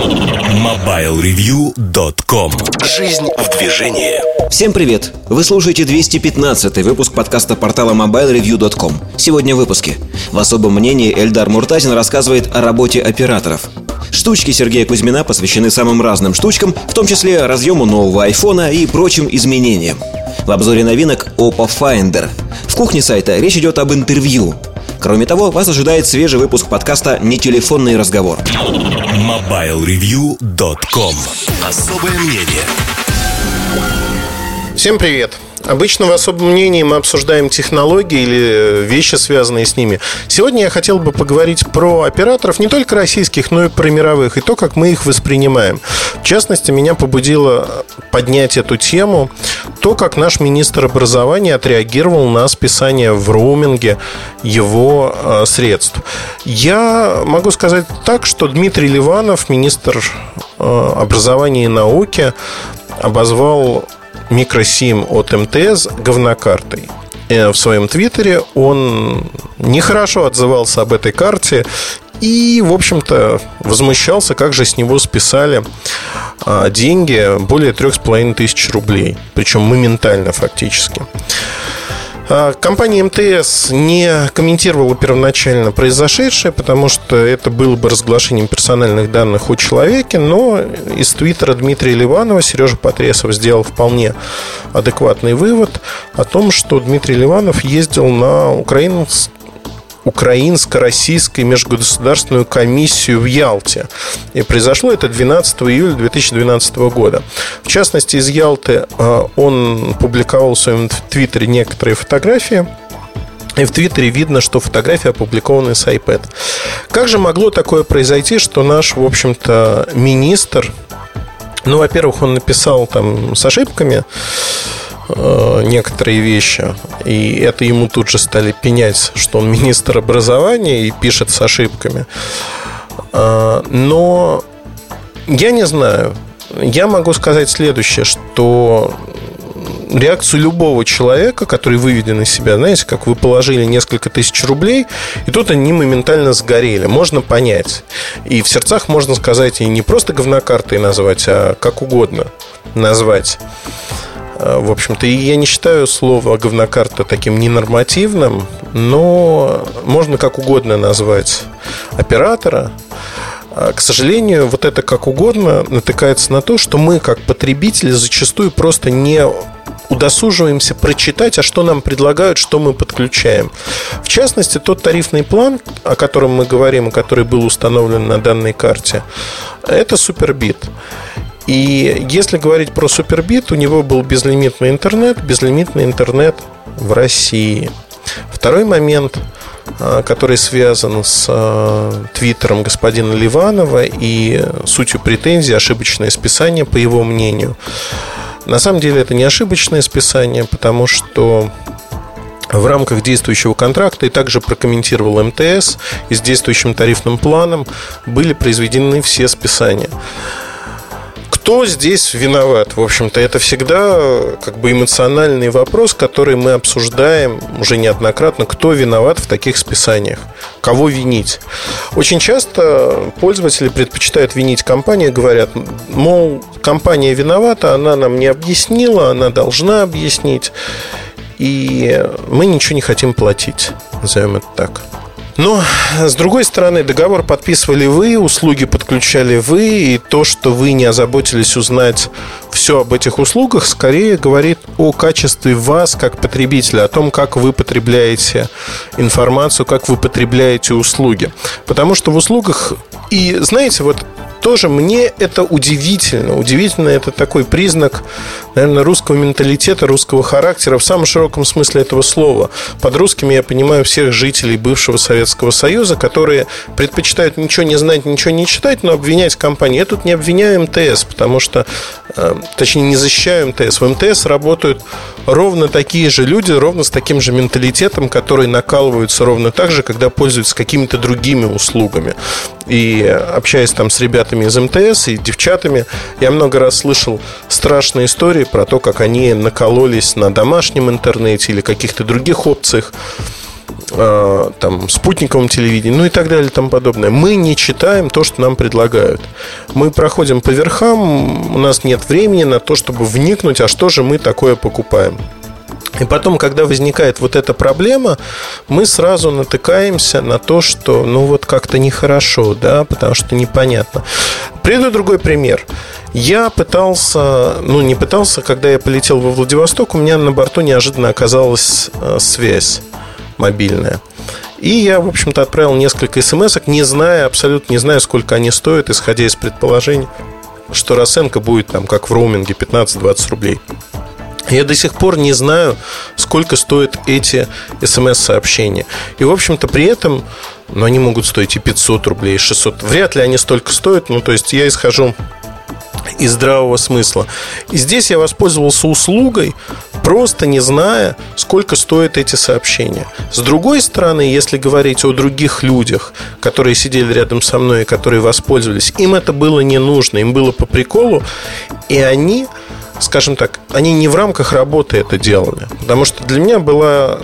MobileReview.com Жизнь в движении Всем привет! Вы слушаете 215 выпуск подкаста портала MobileReview.com Сегодня в выпуске В особом мнении Эльдар Муртазин рассказывает о работе операторов Штучки Сергея Кузьмина посвящены самым разным штучкам, в том числе разъему нового айфона и прочим изменениям. В обзоре новинок Oppo Finder. В кухне сайта речь идет об интервью. Кроме того, вас ожидает свежий выпуск подкаста «Не телефонный разговор». MobileReview.com Особое мнение Всем привет! Обычно в особом мнении мы обсуждаем технологии или вещи, связанные с ними. Сегодня я хотел бы поговорить про операторов, не только российских, но и про мировых, и то, как мы их воспринимаем. В частности, меня побудило поднять эту тему то, как наш министр образования отреагировал на списание в роуминге его э, средств. Я могу сказать так, что Дмитрий Ливанов, министр э, образования и науки, обозвал микросим от МТС говнокартой. В своем твиттере он нехорошо отзывался об этой карте и, в общем-то, возмущался, как же с него списали а, деньги более трех с половиной тысяч рублей. Причем моментально фактически. А, компания МТС не комментировала первоначально произошедшее, потому что это было бы разглашением персональных данных о человеке, но из твиттера Дмитрия Ливанова Сережа Потресов сделал вполне адекватный вывод о том, что Дмитрий Ливанов ездил на украинск Украинско-Российской межгосударственную комиссию в Ялте. И произошло это 12 июля 2012 года. В частности, из Ялты а, он публиковал в своем твиттере некоторые фотографии. И в Твиттере видно, что фотографии опубликованы с iPad. Как же могло такое произойти, что наш, в общем-то, министр, ну, во-первых, он написал там с ошибками, Э, некоторые вещи. И это ему тут же стали пенять, что он министр образования и пишет с ошибками. Э, но я не знаю. Я могу сказать следующее, что реакцию любого человека, который выведен из себя, знаете, как вы положили несколько тысяч рублей, и тут они моментально сгорели. Можно понять. И в сердцах можно сказать и не просто говнокартой назвать, а как угодно назвать. Э, в общем-то, и я не считаю слово говнокарта таким ненормативным, но можно как угодно назвать оператора. А, к сожалению, вот это как угодно натыкается на то, что мы, как потребители, зачастую просто не удосуживаемся прочитать, а что нам предлагают, что мы подключаем. В частности, тот тарифный план, о котором мы говорим, который был установлен на данной карте, это Супербит. И если говорить про Супербит, у него был безлимитный интернет, безлимитный интернет в России. Второй момент, а, который связан с а, твиттером господина Ливанова и сутью претензий, ошибочное списание, по его мнению. На самом деле это не ошибочное списание, потому что в рамках действующего контракта и также прокомментировал МТС и с действующим тарифным планом были произведены все списания кто здесь виноват? В общем-то, это всегда как бы эмоциональный вопрос, который мы обсуждаем уже неоднократно. Кто виноват в таких списаниях? Кого винить? Очень часто пользователи предпочитают винить компанию, говорят, мол, компания виновата, она нам не объяснила, она должна объяснить, и мы ничего не хотим платить, назовем это так. Но, с другой стороны, договор подписывали вы, услуги подключали вы, и то, что вы не озаботились узнать все об этих услугах, скорее говорит о качестве вас как потребителя, о том, как вы потребляете информацию, как вы потребляете услуги. Потому что в услугах и знаете, вот тоже мне это удивительно. Удивительно это такой признак, наверное, русского менталитета, русского характера в самом широком смысле этого слова. Под русскими я понимаю всех жителей бывшего Советского Союза, которые предпочитают ничего не знать, ничего не читать, но обвинять компании. Я тут не обвиняю МТС, потому что, э, точнее, не защищаю МТС. В МТС работают ровно такие же люди, ровно с таким же менталитетом, которые накалываются ровно так же, когда пользуются какими-то другими услугами. И общаясь там с ребятами из МТС и девчатами, я много раз слышал страшные истории про то, как они накололись на домашнем интернете или каких-то других опциях э, там, спутниковом телевидении, ну и так далее и тому подобное. Мы не читаем то, что нам предлагают. Мы проходим по верхам, у нас нет времени на то, чтобы вникнуть, а что же мы такое покупаем. И потом, когда возникает вот эта проблема, мы сразу натыкаемся на то, что ну вот как-то нехорошо, да, потому что непонятно. Приведу другой пример. Я пытался, ну не пытался, когда я полетел во Владивосток, у меня на борту неожиданно оказалась э, связь мобильная. И я, в общем-то, отправил несколько смс не зная, абсолютно не зная, сколько они стоят, исходя из предположений, что расценка будет там, как в роуминге, 15-20 рублей. Я до сих пор не знаю, сколько стоят эти смс-сообщения. И, в общем-то, при этом ну, они могут стоить и 500 рублей, и 600. Вряд ли они столько стоят. Ну, то есть я исхожу из здравого смысла. И здесь я воспользовался услугой, просто не зная, сколько стоят эти сообщения. С другой стороны, если говорить о других людях, которые сидели рядом со мной и которые воспользовались, им это было не нужно, им было по приколу, и они скажем так, они не в рамках работы это делали. Потому что для меня была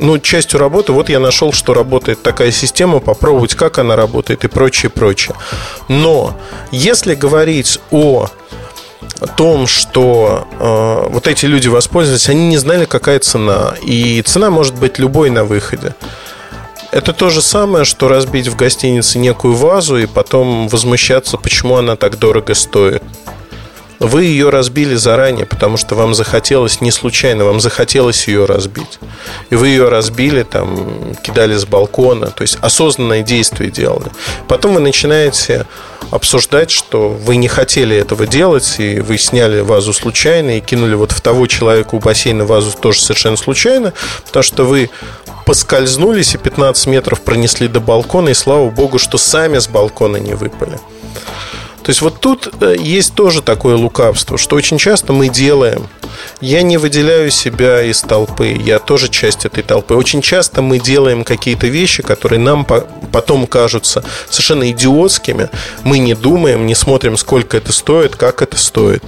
ну, частью работы, вот я нашел, что работает такая система, попробовать, как она работает и прочее, прочее. Но если говорить о том, что э, вот эти люди воспользовались, они не знали, какая цена. И цена может быть любой на выходе. Это то же самое, что разбить в гостинице некую вазу и потом возмущаться, почему она так дорого стоит. Вы ее разбили заранее, потому что вам захотелось, не случайно, вам захотелось ее разбить. И вы ее разбили, там, кидали с балкона, то есть осознанное действие делали. Потом вы начинаете обсуждать, что вы не хотели этого делать, и вы сняли вазу случайно и кинули вот в того человека у бассейна вазу тоже совершенно случайно, потому что вы поскользнулись и 15 метров пронесли до балкона, и слава богу, что сами с балкона не выпали. То есть вот тут э, есть тоже такое лукавство, что очень часто мы делаем. Я не выделяю себя из толпы, я тоже часть этой толпы. Очень часто мы делаем какие-то вещи, которые нам потом кажутся совершенно идиотскими. Мы не думаем, не смотрим, сколько это стоит, как это стоит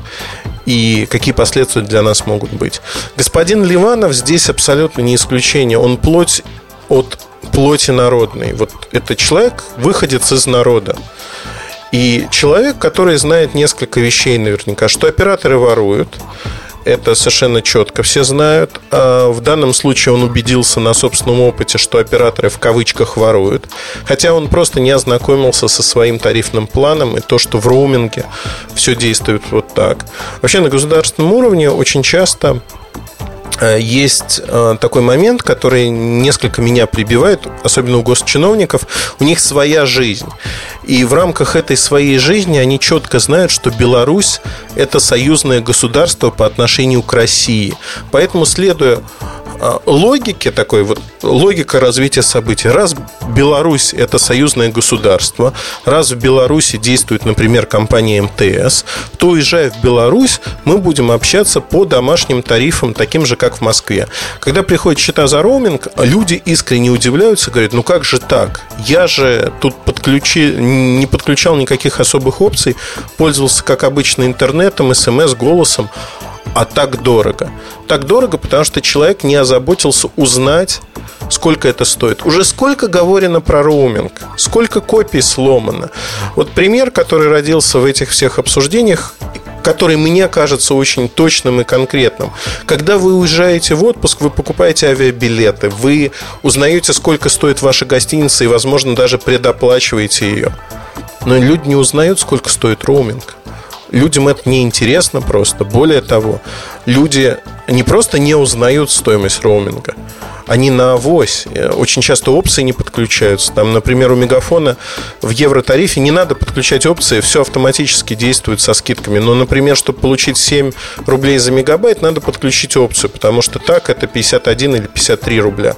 и какие последствия для нас могут быть. Господин Ливанов здесь абсолютно не исключение. Он плоть от плоти народной. Вот это человек, выходец из народа. И человек, который знает несколько вещей наверняка, что операторы воруют, это совершенно четко все знают. А в данном случае он убедился на собственном опыте, что операторы в кавычках воруют. Хотя он просто не ознакомился со своим тарифным планом и то, что в роуминге все действует вот так. Вообще на государственном уровне очень часто есть э, такой момент, который несколько меня прибивает, особенно у госчиновников. У них своя жизнь. И в рамках этой своей жизни они четко знают, что Беларусь – это союзное государство по отношению к России. Поэтому, следуя логике такой, вот логика развития событий. Раз Беларусь – это союзное государство, раз в Беларуси действует, например, компания МТС, то, уезжая в Беларусь, мы будем общаться по домашним тарифам, таким же, как в Москве. Когда приходит счета за роуминг, люди искренне удивляются, говорят, ну как же так? Я же тут подключи... не подключал никаких особых опций, пользовался, как обычно, интернетом, смс, голосом, а так дорого. Так дорого, потому что человек не озаботился узнать, сколько это стоит. Уже сколько говорено про роуминг, сколько копий сломано. Вот пример, который родился в этих всех обсуждениях, который мне кажется очень точным и конкретным. Когда вы уезжаете в отпуск, вы покупаете авиабилеты, вы узнаете, сколько стоит ваша гостиница и, возможно, даже предоплачиваете ее. Но люди не узнают, сколько стоит роуминг. Людям это не интересно просто. Более того, люди не просто не узнают стоимость роуминга, они на авось. Очень часто опции не подключаются. Там, например, у Мегафона в евротарифе не надо подключать опции, все автоматически действует со скидками. Но, например, чтобы получить 7 рублей за мегабайт, надо подключить опцию, потому что так это 51 или 53 рубля.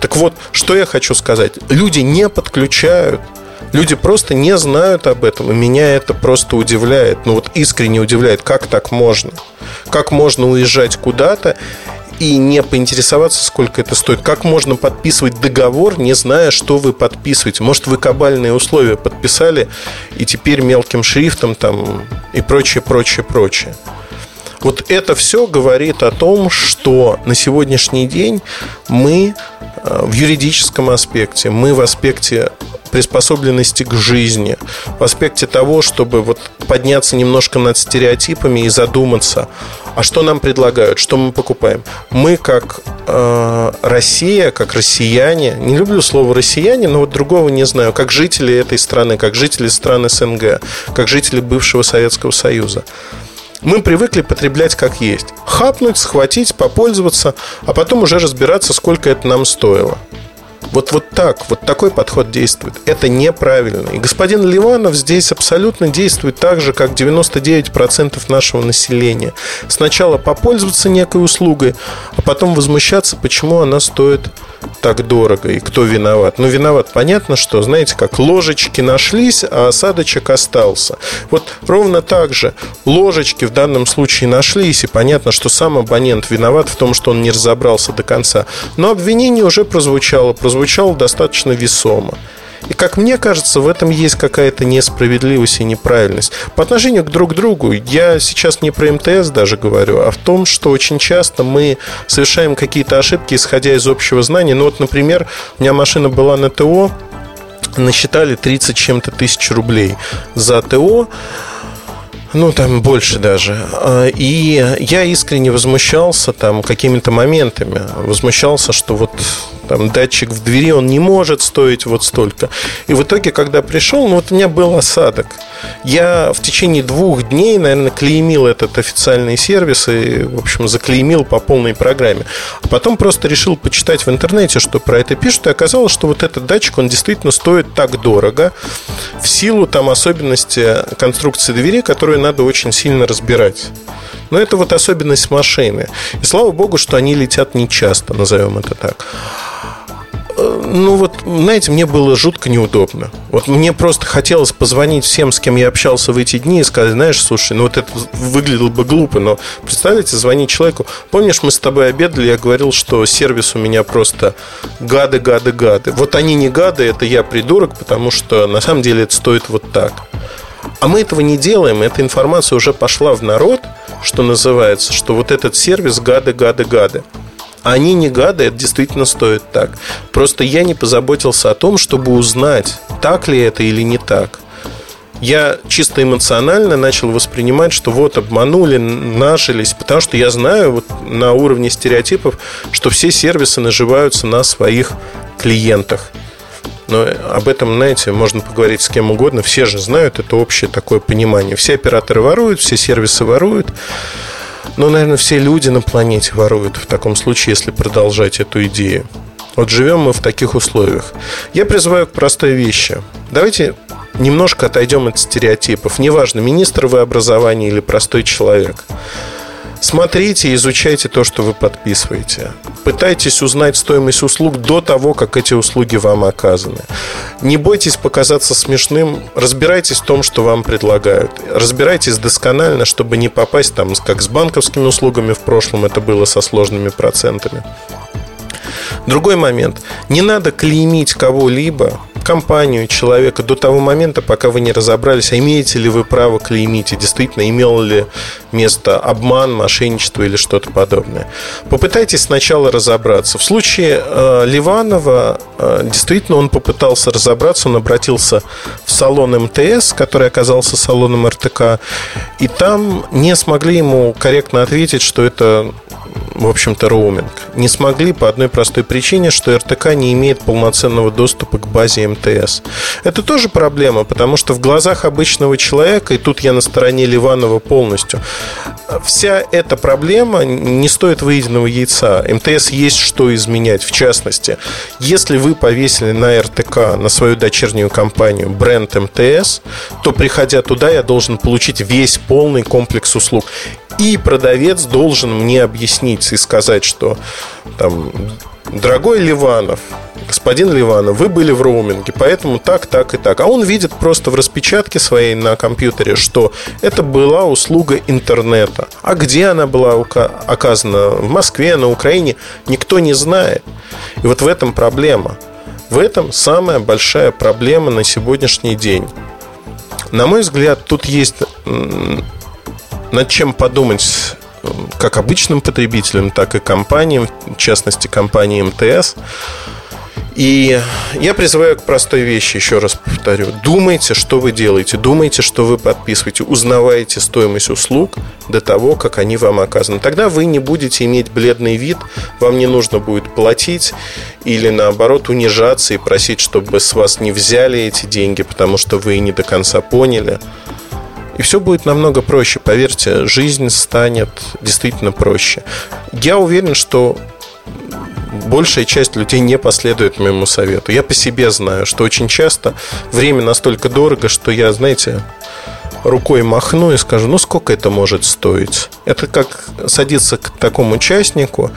Так вот, что я хочу сказать. Люди не подключают Люди просто не знают об этом, и меня это просто удивляет. Ну вот искренне удивляет, как так можно? Как можно уезжать куда-то и не поинтересоваться, сколько это стоит. Как можно подписывать договор, не зная, что вы подписываете? Может, вы кабальные условия подписали, и теперь мелким шрифтом там и прочее, прочее, прочее. Вот это все говорит о том, что на сегодняшний день мы э, в юридическом аспекте, мы в аспекте приспособленности к жизни, в аспекте того, чтобы вот подняться немножко над стереотипами и задуматься, а что нам предлагают, что мы покупаем. Мы как э, Россия, как россияне, не люблю слово россияне, но вот другого не знаю, как жители этой страны, как жители стран СНГ, как жители бывшего Советского Союза. Мы привыкли потреблять как есть. Хапнуть, схватить, попользоваться, а потом уже разбираться, сколько это нам стоило. Вот, вот так, вот такой подход действует. Это неправильно. И господин Ливанов здесь абсолютно действует так же, как 99% нашего населения. Сначала попользоваться некой услугой, а потом возмущаться, почему она стоит так дорого и кто виноват? Ну, виноват, понятно, что, знаете, как ложечки нашлись, а осадочек остался. Вот ровно так же ложечки в данном случае нашлись, и понятно, что сам абонент виноват в том, что он не разобрался до конца. Но обвинение уже прозвучало, прозвучало достаточно весомо. И как мне кажется, в этом есть какая-то несправедливость и неправильность. По отношению к друг другу, я сейчас не про МТС даже говорю, а в том, что очень часто мы совершаем какие-то ошибки, исходя из общего знания. Ну вот, например, у меня машина была на ТО, насчитали 30 чем-то тысяч рублей за ТО. Ну, там больше даже. А, и я искренне возмущался там какими-то моментами. Возмущался, что вот там датчик в двери, он не может стоить вот столько. И в итоге, когда пришел, ну вот у меня был осадок. Я в течение двух дней, наверное, клеймил этот официальный сервис и, в общем, заклеймил по полной программе. А потом просто решил почитать в интернете, что про это пишут, и оказалось, что вот этот датчик, он действительно стоит так дорого в силу там особенности конструкции двери, которую надо очень сильно разбирать. Но это вот особенность машины. И слава богу, что они летят нечасто, назовем это так ну вот, знаете, мне было жутко неудобно. Вот мне просто хотелось позвонить всем, с кем я общался в эти дни и сказать, знаешь, слушай, ну вот это выглядело бы глупо, но представляете, звонить человеку. Помнишь, мы с тобой обедали, я говорил, что сервис у меня просто гады, гады, гады. Вот они не гады, это я придурок, потому что на самом деле это стоит вот так. А мы этого не делаем, эта информация уже пошла в народ, что называется, что вот этот сервис гады, гады, гады. Они не гады, это действительно стоит так. Просто я не позаботился о том, чтобы узнать, так ли это или не так. Я чисто эмоционально начал воспринимать, что вот обманули, нажились, потому что я знаю вот на уровне стереотипов, что все сервисы наживаются на своих клиентах. Но об этом, знаете, можно поговорить с кем угодно. Все же знают, это общее такое понимание. Все операторы воруют, все сервисы воруют. Но, наверное, все люди на планете воруют в таком случае, если продолжать эту идею. Вот живем мы в таких условиях. Я призываю к простой вещи. Давайте немножко отойдем от стереотипов. Неважно, министр вы образования или простой человек. Смотрите изучайте то, что вы подписываете. Пытайтесь узнать стоимость услуг до того, как эти услуги вам оказаны. Не бойтесь показаться смешным, разбирайтесь в том, что вам предлагают. Разбирайтесь досконально, чтобы не попасть там, как с банковскими услугами в прошлом это было со сложными процентами. Другой момент. Не надо клеймить кого-либо компанию, человека до того момента, пока вы не разобрались, а имеете ли вы право клеймить, и действительно имел ли место обман, мошенничество или что-то подобное. Попытайтесь сначала разобраться. В случае э, Ливанова э, действительно он попытался разобраться, он обратился в салон МТС, который оказался салоном РТК, и там не смогли ему корректно ответить, что это в общем-то, роуминг. Не смогли по одной простой причине, что РТК не имеет полноценного доступа к базе МТС. Это тоже проблема, потому что в глазах обычного человека, и тут я на стороне Ливанова полностью, вся эта проблема не стоит выеденного яйца. МТС есть что изменять. В частности, если вы повесили на РТК, на свою дочернюю компанию бренд МТС, то, приходя туда, я должен получить весь полный комплекс услуг. И продавец должен мне объяснить и сказать, что там, дорогой Ливанов, господин Ливанов, вы были в роуминге, поэтому так, так и так. А он видит просто в распечатке своей на компьютере, что это была услуга интернета. А где она была оказана? В Москве, на Украине? Никто не знает. И вот в этом проблема. В этом самая большая проблема на сегодняшний день. На мой взгляд, тут есть над чем подумать как обычным потребителям, так и компаниям, в частности, компании МТС. И я призываю к простой вещи, еще раз повторю. Думайте, что вы делаете, думайте, что вы подписываете, узнавайте стоимость услуг до того, как они вам оказаны. Тогда вы не будете иметь бледный вид, вам не нужно будет платить или наоборот унижаться и просить, чтобы с вас не взяли эти деньги, потому что вы не до конца поняли. И все будет намного проще, поверьте, жизнь станет действительно проще. Я уверен, что большая часть людей не последует моему совету. Я по себе знаю, что очень часто время настолько дорого, что я, знаете, рукой махну и скажу, ну сколько это может стоить? Это как садиться к такому участнику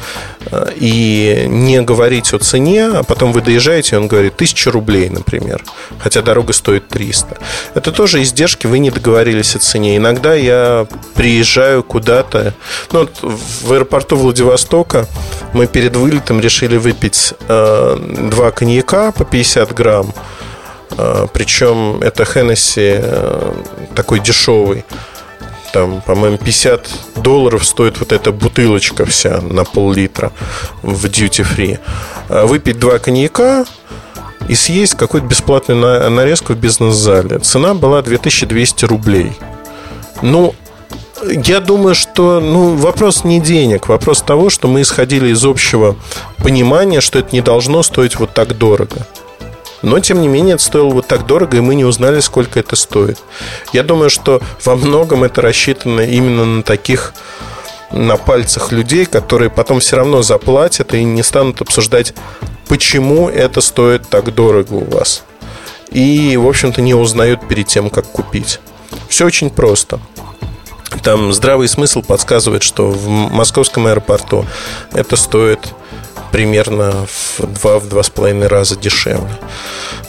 э, и не говорить о цене, а потом вы доезжаете, и он говорит, тысяча рублей, например, хотя дорога стоит 300. Это тоже издержки, вы не договорились о цене. Иногда я приезжаю куда-то, ну, в аэропорту Владивостока мы перед вылетом решили выпить э, два коньяка по 50 грамм, Причем это Хеннесси э, такой дешевый. Там, по-моему, 50 долларов стоит вот эта бутылочка вся на пол-литра в free. А выпить два коньяка и съесть какую-то бесплатную нарезку в бизнес-зале. Цена была 2200 рублей. Ну, я думаю, что ну, вопрос не денег, вопрос того, что мы исходили из общего понимания, что это не должно стоить вот так дорого. Но, тем не менее, это стоило вот так дорого, и мы не узнали, сколько это стоит. Я думаю, что во многом это рассчитано именно на таких на пальцах людей, которые потом все равно заплатят и не станут обсуждать, почему это стоит так дорого у вас. И, в общем-то, не узнают перед тем, как купить. Все очень просто. Там здравый смысл подсказывает, что в московском аэропорту это стоит примерно в два в два с половиной раза дешевле.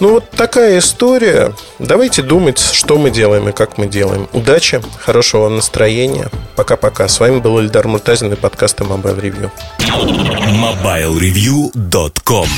Ну, вот такая история. Давайте думать, что мы делаем и как мы делаем. Удачи, хорошего вам настроения. Пока-пока. С вами был Эльдар Муртазин и подкаст Mobile Review. MobileReview.com